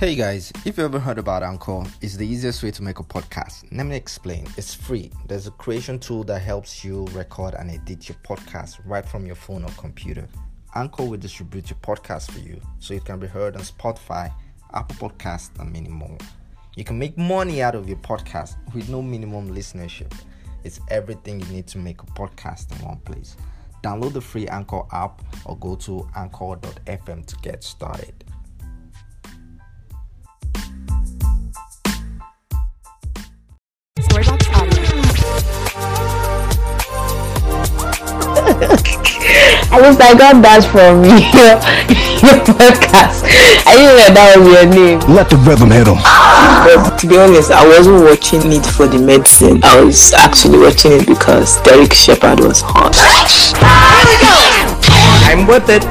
Hey guys, if you ever heard about Anchor, it's the easiest way to make a podcast. Let me explain. It's free. There's a creation tool that helps you record and edit your podcast right from your phone or computer. Anchor will distribute your podcast for you so it can be heard on Spotify, Apple Podcasts, and many more. You can make money out of your podcast with no minimum listenership. It's everything you need to make a podcast in one place. Download the free Anchor app or go to anchor.fm to get started. At least I got that from you. Your podcast. I didn't know that was your name. Let the rhythm hit 'em. But to be honest, I wasn't watching it for the medicine. I was actually watching it because Derek Shepherd was hot. I'm with it.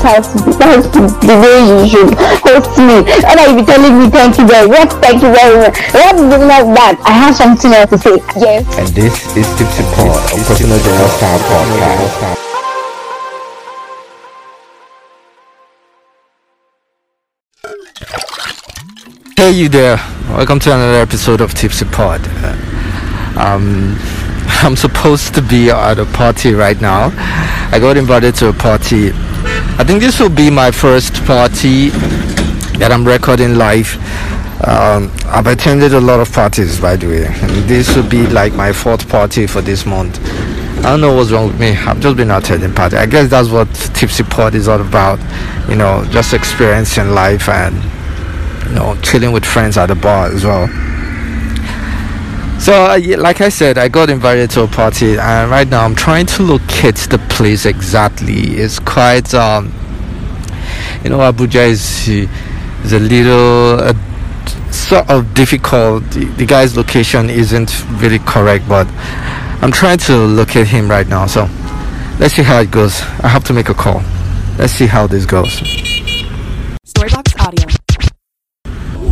That's how that's the way you should host me. And I be telling me thank you very much, thank you very much. What is not that? I have something else to say. Yes. And this is Tipsy Pod, a personal general style podcast. Hey, you there! Welcome to another episode of Tipsy Pod. Uh, Um, I'm supposed to be at a party right now. I got invited to a party. I think this will be my first party that I'm recording live. Um, I've attended a lot of parties, by the way. This will be like my fourth party for this month. I don't know what's wrong with me. I've just been attending party. I guess that's what Tipsy Pod is all about. You know, just experiencing life and you know chilling with friends at the bar as well. So, uh, like I said, I got invited to a party, and right now I'm trying to locate the place exactly. It's quite, um, you know, Abuja is is a little uh, sort of difficult. The, the guy's location isn't really correct, but I'm trying to locate him right now. So, let's see how it goes. I have to make a call. Let's see how this goes. Storybox Audio.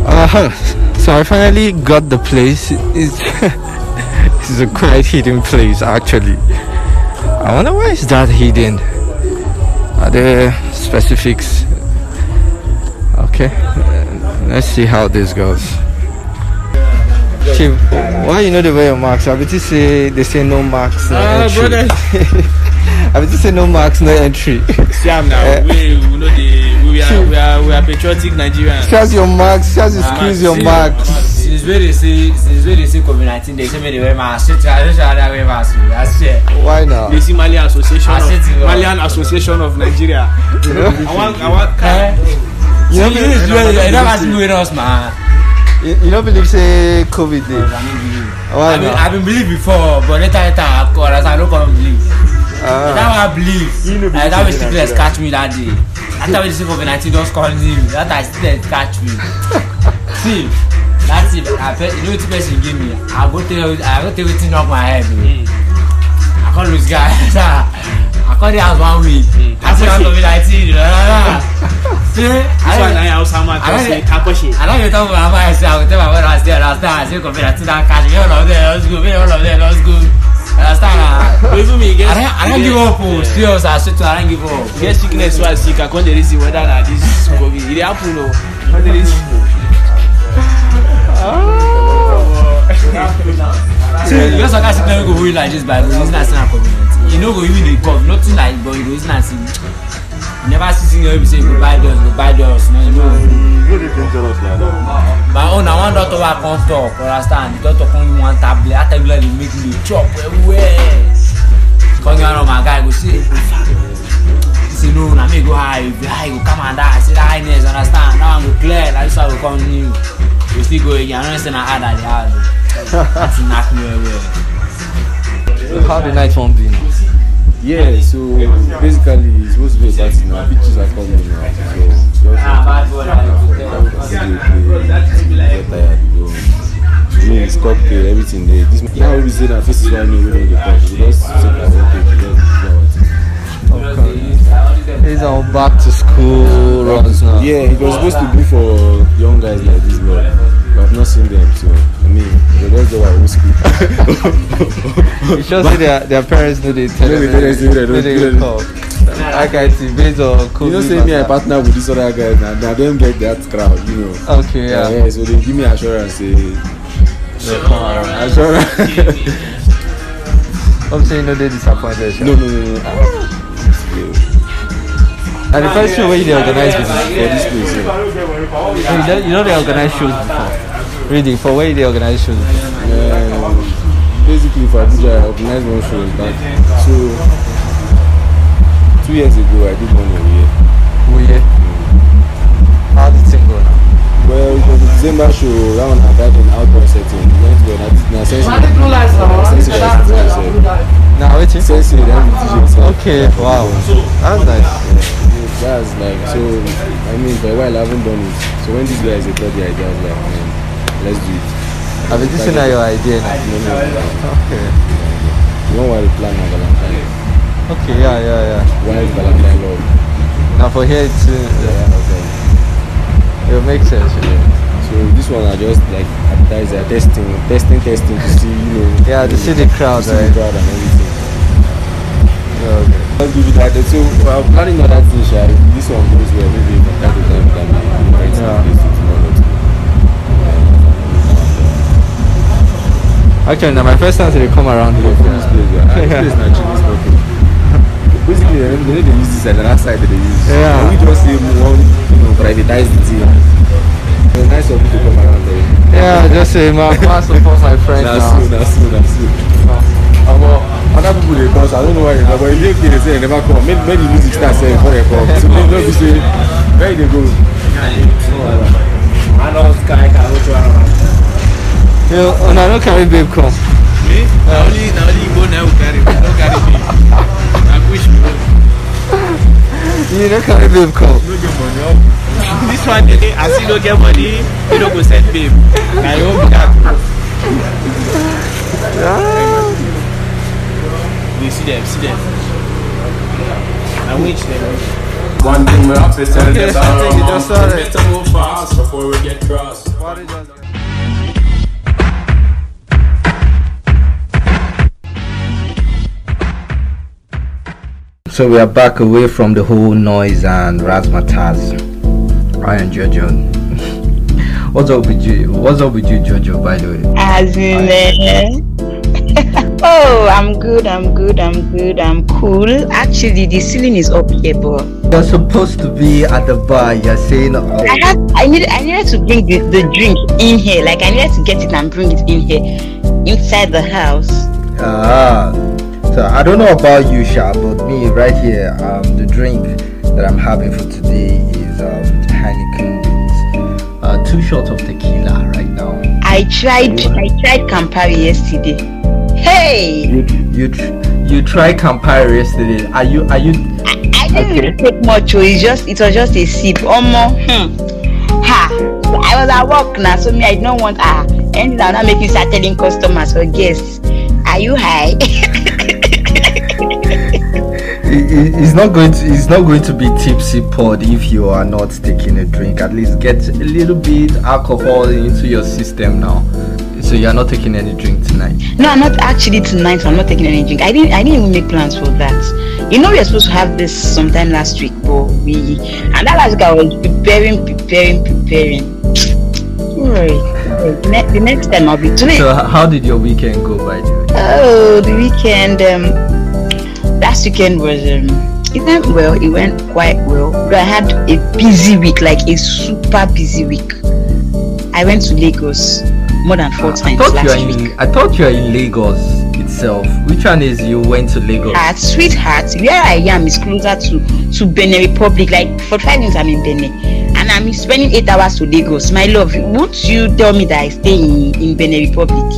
Uh-huh. So I finally got the place. It's, it's a quite hidden place actually. I wonder why is that hidden? Are there specifics? Okay. uh, Let's see how this goes. Chief, why you know the way your marks? I bet you say they say no marks, no Ah, entry. brother. I bet you say no marks, no entry. Siam now. Eh. we, we know the we are we are we are patriotic Nigerians. Shows your marks, shows you Ah, squeeze your see, marks. Since where they say since where they say COVID nineteen, they say me they wear mask. Shit, I don't know how they wear mask. I swear. Why now? The Malian Association I of said to you. Malian Association of Nigeria. I want I want Eh? You You don't know, believe, you you never see with us, man. you, you don't believe say COVID day? I mean, believe. Why I mean, now? I been believe before, but later later I call as I don't come believe. Ah. That one I believe. Uh, that way sickness catch me that day. After we say COVID nineteen just call me. That time sickness catch me. See, that's it. I bet you know what person give me. I go tell I go tell wetin knock my head. Oh. I can't lose guy. I can't dey house one week. I say I'm COVID nineteen. One I hammer I just say don't- kaposhe. I don't even talk about my say I go tell my brother I say understand. I say COVID nineteen don catch me. All of them let's go. All of them let's go. Understand? ah? Even me get I don't, I don't give up. Oh, serious. I swear to I don't give up. get sickness wey I sick I come dey reason whether na this COVID e dey happen o. Come dey reason. See, you just like sickness wey go hold you like this by the reason I say na COVID nineteen. You no go even dey cough, nothing like but go reason say you never see wey be say you go buy you go buy drugs, no, you know. My own na one doctor wey I come talk, understand? The doctor come give me one tablet, that tablet dey make me dey chop well well. Come give am my guy go say, he say no, na me go high, if you high, you go come and die. I say that highness, understand? That one go clear, that this one go come new. You still go again, I know say na hard at the hard. o. That thing knack me well well. How the night one be? Yeah, so basically it's supposed to be a party now. Beaches are coming now. So just bad boy, like you tell. get tired. It's cocktail, everything there. This now we say that this is why we don't get come. We just take our own page, we just do our thing. These are back to school runs now. Yeah, it was supposed to be for young guys like this, but I've not seen them. So I mean, they just do our own school. It's just that their, their parents know they tell No, them. they don't do that, they don't don't call. Nah, I can see based on COVID. You know, say me, I partner with this other guy, and I don't get that crowd, you know. Okay, yeah. Yeah, yeah, so they give me assurance, say, They'll come around. assurance. I'm saying no, they disappointed. sha. no, no, no, no. Ah. And the first show where they organize with For this place, yeah. you know, you know they organize shows before. Really, for where they organize shows. Um, basically, for Abuja, I organized one show in back. So, two years ago, I did one in here. Oh yeah. How did it go now? Well, it was a December show, that one I got an outdoor setting. Went well, I did na sense. Sense Now wait. Sense, then the DJ itself. Okay, wow. That's nice. That's like so. I mean, for a while I haven't done it. So when this guy is a third the idea, I was like, man, let's do it. Mean, this is your idea now. No, no, no. Okay. You know why we plan on Valentine? Okay, yeah, yeah, yeah. Why is Valentine love? Now for here, it's, uh, Yeah, okay. it makes sense. Yeah. So this one I just like advertise, uh, testing, testing, testing to see, you know. Yeah, to see the crowd, to see right? the crowd and everything. Yeah, okay. Let's do that. So I'm planning on that. If This one goes well. Maybe time to time we can be inviting Yeah. Actually, now my first time to come around here. from this place, yeah. Ah, Yeah. This place na chilling spot. Basically, they they know they use this side, and that side they use. Yeah. We just say we want, you know, privatize the thing. It's nice of you to come around there. Yeah, just say, my man support my friend That's now. so, that's so, that's so. Um, other people they come, so I don't know why they come, but if they okay, they say they never come. Maybe, maybe the music starts saying before they come. So they don't be say, where they go? Yo, oh, no, no carry babe come. Me? Na only na only Igbo na who carry me. No carry me. Na push me. You no carry babe come. No get money. This one dey as you no get money, you no go send babe. Na your own be that. You see them, see them. I wish them. One thing we have to tell Okay, the so I think you just we better move fast before we get cross. So we are back away from the whole noise and razzmatazz. I am Jojo. What's up with you? What's up with you, Jojo? By the way. As in, eh? oh, I'm good, I'm good, I'm good, I'm cool. Actually, the ceiling is up here, but You're supposed to be at the bar. You're saying, oh, I had, I needed, I needed to bring the, the drink in here. Like I needed to get it and bring it in here, inside the house. ah. So I don't know about you, Sha, but me right here, um, the drink that I'm having for today is um, Heineken with uh, two shots of tequila right now. I tried, I tried Campari yesterday. Hey, You you you tried Campari yesterday. Are you are you? I, I didn't Okay. really take much. Oh, it's just, it was just a sip. Omo, hmm. Ha. I was at work now, so me, I don't want ah will not make me start telling customers or guests. Are you high? It- it- It's not going to it's not going to be tipsy pod if you are not taking a drink. At least get a little bit alcohol into your system now. So you are not taking any drink tonight. No, I'm not actually tonight. I'm not taking any drink. I didn't. I didn't even make plans for that. You know, we were supposed to have this sometime last week, but we and that last week I was preparing, preparing, preparing. Right. The the next time I'll be today. So how did your weekend go by the way? Oh, the weekend. Um, last weekend was um, it went well. It went quite well. But I had a busy week, like a super busy week. I went to Lagos more than four I times thought you are last week. in I thought you are in Lagos itself. Which one is you went to Lagos? At sweetheart, where I am is closer to to Benin Republic. Like for five minutes, I'm in Benin, and I'm spending eight hours to Lagos. My love, won't you tell me that I stay in in Benin Republic?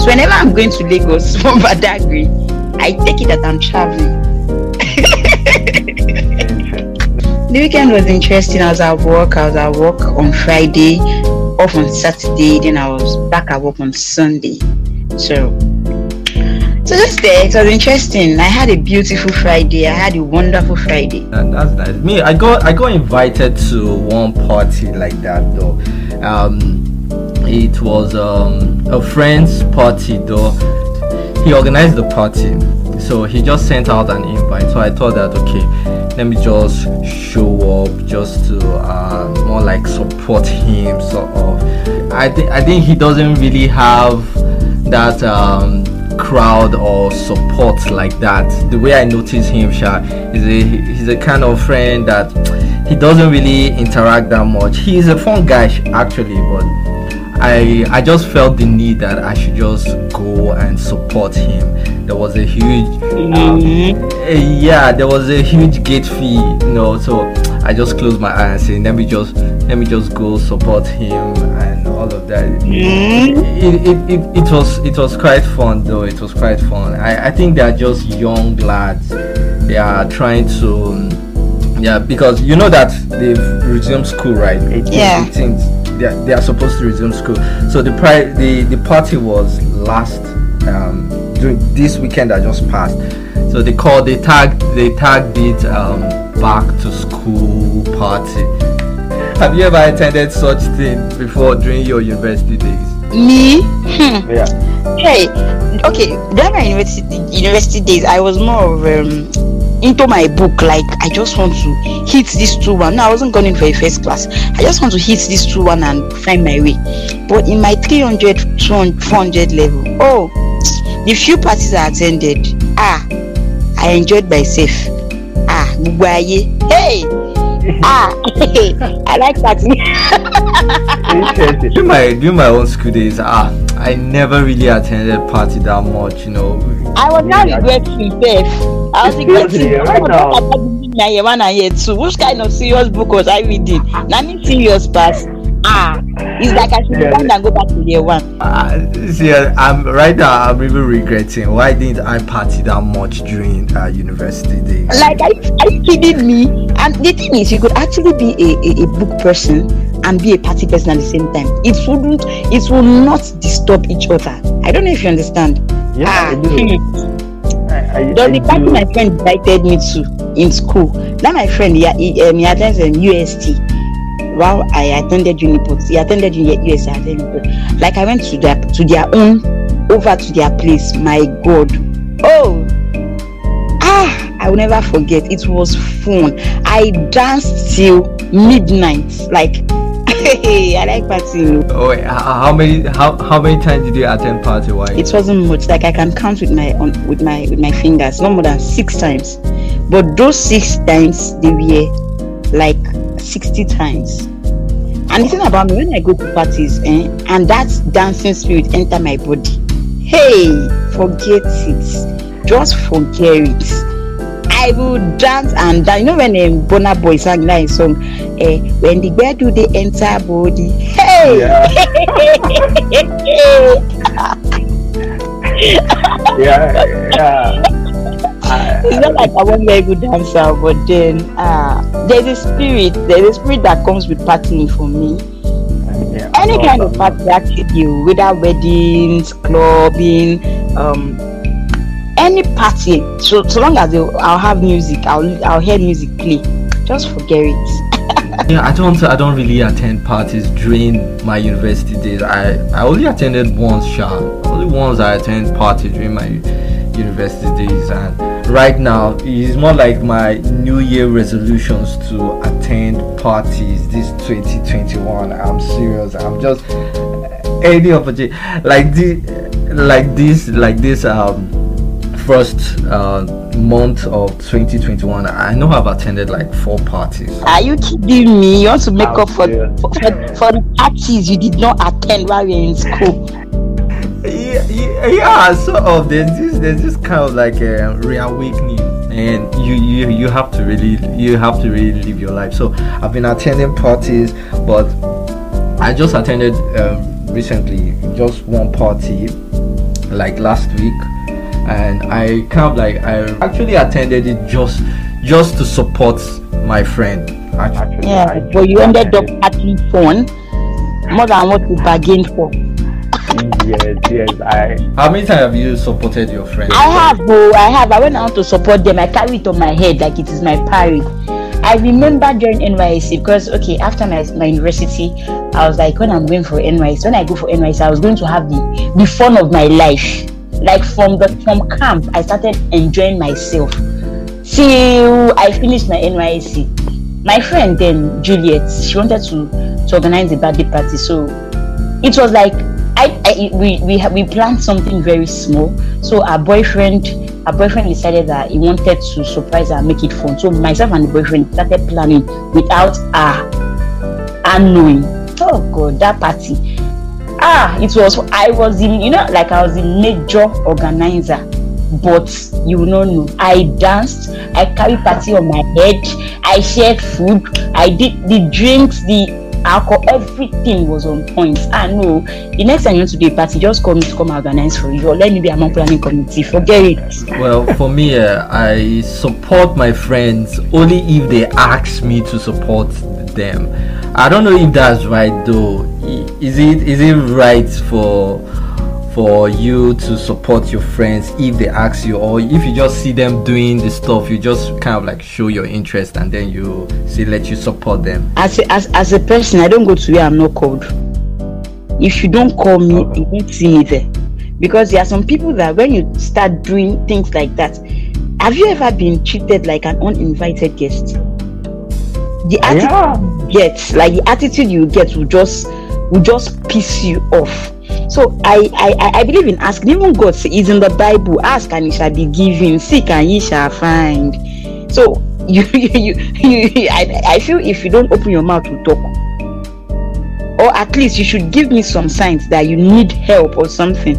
So whenever I'm going to Lagos from Badagry, I take it that I'm traveling. the weekend was interesting. I was at work. I was at work on Friday, off on Saturday. Then I was back at work on Sunday. So so just there, it was interesting. I had a beautiful Friday. I had a wonderful Friday. And that's nice. Me, I got I got invited to one party like that though. Um, it was um, a friend's party though. He organized the party, so he just sent out an invite. So I thought that okay, let me just show up just to uh, more like support him sort of. I think i think he doesn't really have that um, crowd or support like that. The way i notice him sha is a he's a kind of friend that he doesn't really interact that much. He's a fun guy actually but I I just felt the need that I should just go and support him. There was a huge um, yeah, there was a huge gate fee, you know. So I just closed my eyes and said, let me just let me just go support him and all of that. It, it, it, it was it was quite fun though. It was quite fun. I, I think they are just young lads. They are trying to yeah because you know that they've resumed school right 18, Yeah. 18th they are, they are supposed to resume school so the pri- the the party was last um during this weekend that just passed so they called they tagged they tagged it um back to school party have you ever attended such thing before during your university days Me? Hmm. Yeah. Hey, okay. During my university university days, I was more of um, into my book. Like I just want to hit this two one. No, I wasn't going in for a first class. I just want to hit this two one and find my way. But in my 300, 200, 400 level, oh, the few parties I attended, ah, I enjoyed myself. Ah, gbogbo ayé. Hey, ah, I like party. during my during my own school days ah i never really attended party that much you know I was not regretful self. I was regretting. Right now. I was reading my year one and year two. Which kind of serious book was I reading? Now me serious pass. Ah, it's like I should Yeah. resign and go back to year one. Uh, see, I'm right now. I'm even regretting. Why didn't I party that much during uh, university days? Like, are you, are you kidding me? And the thing is, you could actually be a, a, a book person and be a party person at the same time. It wouldn't. It will not disturb each other. I don't know if you understand. Yeah, ah, I do. I, I, I a party do. my friend invited me to in school. Now my friend he, he, um, he attends um, UST. While I attended Uniport, he attended UST. I attended Uniport. Like I went to their to their own over to their place. My God, oh ah, I will never forget. It was fun. I danced till midnight. Like I like partying. Oh, wait, how, many how, how many times did you attend party? Why? it wasn't much like i can count with my on with my with my fingers no more than six times but those six times they were like 60 times and the thing about me when i go to parties eh, and that dancing spirit enter my body hey forget it just forget it I will dance and dance. You know when um, Boy sang that song, eh, when the bed do the entire body. Hey, Yeah, yeah. it's not like I wasn't very good dancer, but then uh, there's a spirit, there's a spirit that comes with partying for me. yeah. Any kind of party actually, whether weddings, clubbing, um, any party. So so long as I'll have music, I'll I'll hear music play. Just forget it. yeah, I don't I don't really attend parties during my university days. I I only attended once, Sha. Only once I attend party during my university days, and right now it's more like my New Year resolutions to attend parties this 2021. I'm serious. I'm just any opportunity like this, like this, like this. Um, first uh, month of 2021 i know i've attended like four parties Are you kidding me? You want to make up for, Yeah. for, for for the parties you did not attend while you were in school? yeah, yeah, yeah sort of there's this there's this kind of like a reawakening and you, you you have to really you have to really live your life so i've been attending parties but i just attended um, recently just one party like last week and i kind of like i actually attended it just just to support my friend actually Actually, Yeah, I but you ended up attended- having fun more than what you bargained for. Yes, yes. I how many times have you supported your friend I have, oh, I have. I went out to support them. I carry it on my head like it is my parade. I remember during NYSC because okay, after my, my university, I was like, when I'm going for NYSC, when I go for NYSC, I was going to have the the fun of my life. Like from the from camp, I started enjoying myself. till I finished my NYSC. My friend then Juliet, she wanted to to organize a birthday party, so it was like I, I we we we planned something very small. So our boyfriend, our boyfriend decided that he wanted to surprise her, and make it fun. So myself and the boyfriend started planning without her, her knowing. Oh God, that party. Ah, it was. I was in, you know, like I was the major organizer, but you not know. I danced. I carried party on my head. I shared food. I did the drinks, the alcohol, everything was on point. I know. The next time you want to do a party, just call me to come organize for you, or let me be among planning committee. Forget it. Well, for me, uh, I support my friends only if they ask me to support them. I don't know if that's right though. Is it is it right for for you to support your friends if they ask you, or if you just see them doing the stuff, you just kind of like show your interest and then you say let you support them. As a, as as a person, I don't go to where I'm not called. If you don't call me, you won't see me there. Because there are some people that when you start doing things like that, have you ever been treated like an uninvited guest? The attitude you get, like the attitude you get, will just will just piss you off. So I I I- believe in asking. Even God says is in the Bible, ask and it shall be given, seek and ye shall find. So you you you, you I, I feel if you don't open your mouth to talk, or at least you should give me some signs that you need help or something.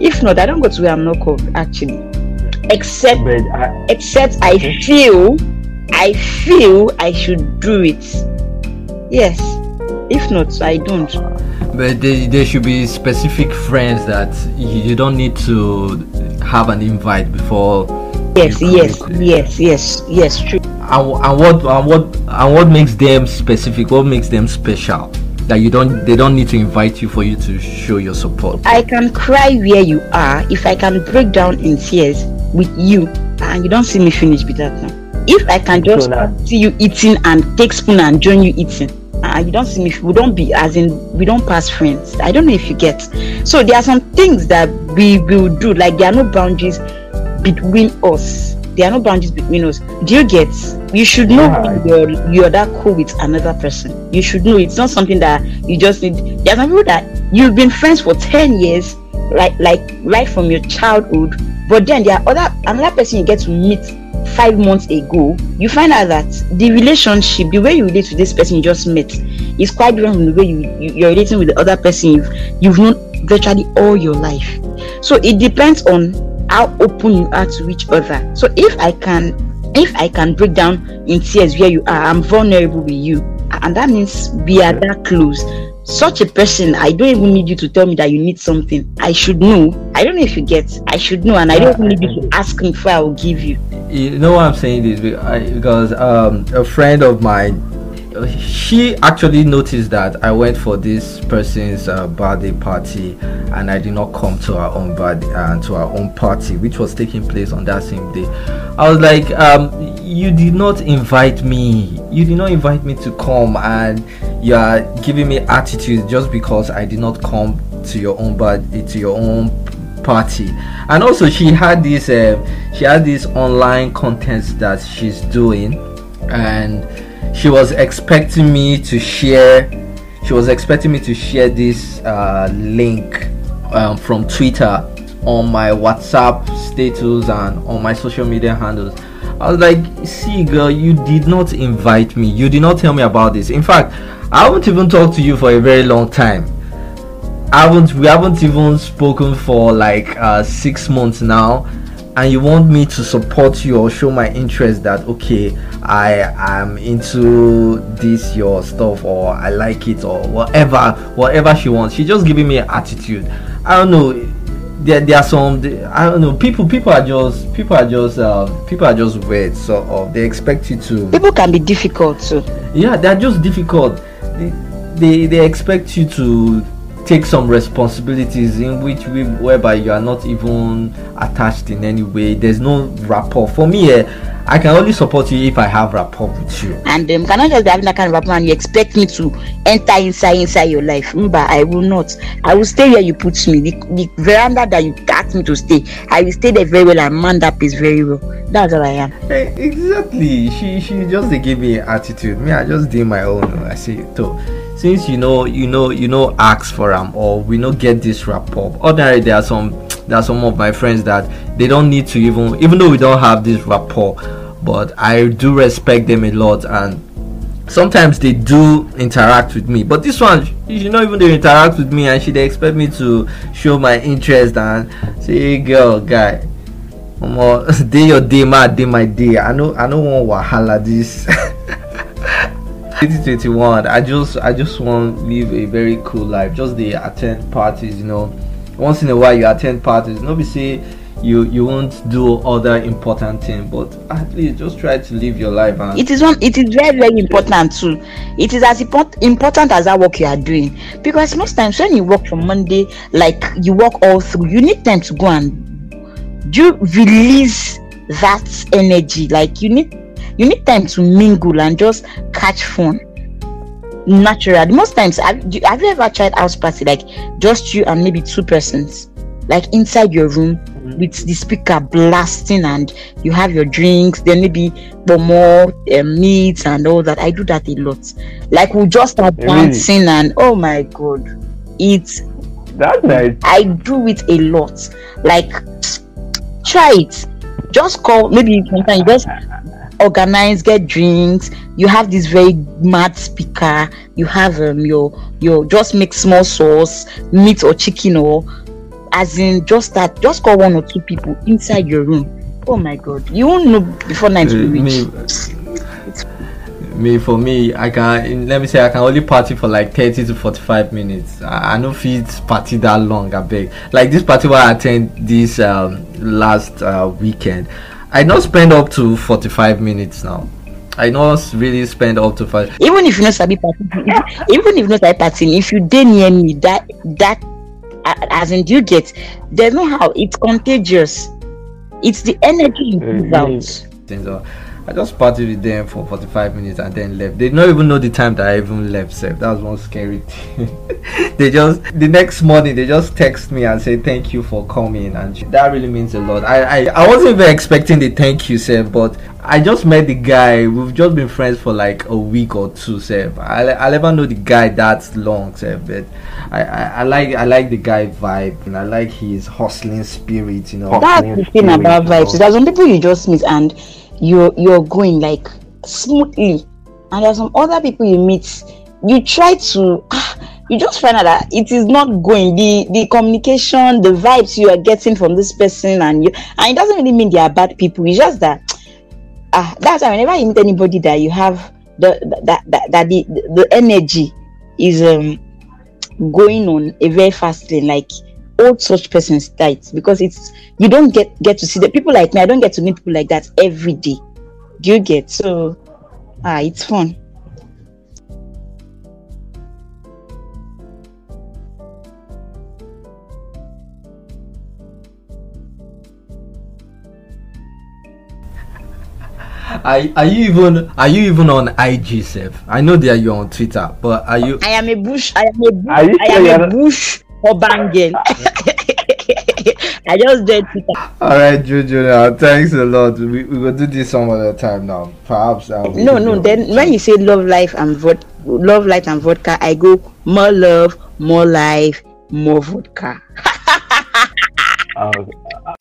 If not, I don't go to where I'm not called actually. Except I, except I feel I feel I should do it. Yes. If not, I don't. But there, there should be specific friends that you you don't need to have an invite before. Yes, yes, commit. yes, yes, yes, true. and, and what and what and what makes them specific what makes them special that you don't they don't need to invite you for you to show your support I can cry where you are if I can break down in tears with you and you don't see me finish with that now. If I can just see you eating and take spoon and join you eating and you don't see me, we don't be as in we don't pass friends. I don't know if you get. So there are some things that we will do, like there are no boundaries between us. There are no boundaries between us. Do you get? You should know Yeah. you're you're that cool with another person. You should know it's not something that you just need. There are some people that you've been friends for ten years, like like right from your childhood, but then there are other another person you get to meet five months ago. You find out that the relationship, the way you relate to this person you just met, is quite different from the way you, you you're relating with the other person you've you've known virtually all your life. So it depends on how open you are to each other. So if I can if I can break down in tears where you are, I'm vulnerable with you. And that means we are that close. Such a person, I don't even need you to tell me that you need something. I should know. I don't know if you get. I should know, and I don't even need you to ask me before I will give you. you know why i'm saying this because um a friend of mine she actually noticed that i went for this person's uh, birthday party and i did not come to our own birthday uh, to our own party which was taking place on that same day i was like um you did not invite me you did not invite me to come and you are giving me attitude just because i did not come to your own birthday to your own party. And also she had this uh, she had this online contest that she's doing. And she was expecting me to share she was expecting me to share this uh, link um, from twitter on my whatsapp status and on my social media handles i was like see girl you did not invite me. You did not tell me about this. In fact i haven't even talked to you for a very long time. I haven't we haven't even spoken for like uh, six months now. And you want me to support you or show my interest that okay I am into this your stuff or I like it or whatever whatever she wants. She just giving me an attitude. I don't know there, there are some I don't know people people are just people are just uh, people are just weird so of. They expect you to People can be difficult too. yeah they're just difficult. They, they they expect you to take some responsibilities in which we, whereby you are not even attached in any way. There's no rapport. For me eh, I can only support you if I have rapport with you. and um, cannot just be having that kind of rapport and you expect me to enter inside inside your life but i will not i will stay where you put me the, the veranda that you asked me to stay i will stay there very well and man that place very well that's all i am Eh, exactly. She she just give me attitude. Me, I just did my own. I say, so since you know you know you know ask for them or we no get this rapport. Ordinarily, there are some there are some of my friends that they don't need to even even though we don't have this rapport, but I do respect them a lot and sometimes they do interact with me. But this one you know even they interact with me and she dey expect me to show my interest and say hey girl guy omo dey your day ma dey my day. I no i no wan wahala this. 2021 i just i just wan live a very cool life. Just dey attend parties you know. Once in a while you attend parties. No be say you you won't do other important thing but at least just try to live your life and it is one it is very very important too. It is as import, important as that work you are doing. Because most times when you work from monday like you work all through you need time to go and do release that energy. Like you need you need time to mingle and just catch fun naturally. Most times have, have you ever tried house party like just you and maybe two persons like inside your room with the speaker blasting and you have your drinks then maybe the more um, meats and all that i do that a lot like we just start Really? dancing and oh my god it's That's nice. I do it a lot. Like, try it. Just call. Maybe sometimes you just organize, get drinks. You have this very mad speaker. You have um your your just make small sauce, meat or chicken or as in just that. Just call one or two people inside your room. Oh my god, you won't know before night will reach. me, for me i can let me say i can only party for like 30 to 45 minutes i, I no fit party that long i beg like this party where i attend this um, last uh, weekend i not spend up to 45 minutes now i not really spend up to five even if you know sabi party even if you know sabi party if you dey near me that that as in do you get there's no how it's contagious it's the energy Mhm. out things i just party with them for 45 minutes and then left. They don't even know the time that i even left sef that was one scary thing. They just the next morning they just text me and say thank you for coming and that really means a lot. I i, I wasn't even expecting the thank you sef but i just met the guy. We've just been friends for like a week or two sef i i never know the guy that long sef but I, I i like i like the guy vibe and i like his hustling spirit you know. That's the thing about vibes. There's some people you just meet and you're you're going like smoothly. And there's some other people you meet you try to ah, you just find out that it is not going. The the communication the vibes you are getting from this person and you and it doesn't really mean they are bad people. It's just that ah that's why whenever you meet anybody that you have the that that, that the, the energy is um going on a very fast lane. Like hold such persons tight because it's you don't get get to see the people like me. I don't get to meet people like that every day. Do you get? So ah it's fun. Are, are you even are you even on IG sef? I know that you're on Twitter, but are you? I am a bush i am a bush Are you i am you're a bush urban girl i just did twitter alright Jojo now thanks a lot. We we will do this some other time now. Perhaps we no no do- then when you say love life and vod love light and vodka i go more love more life more vodka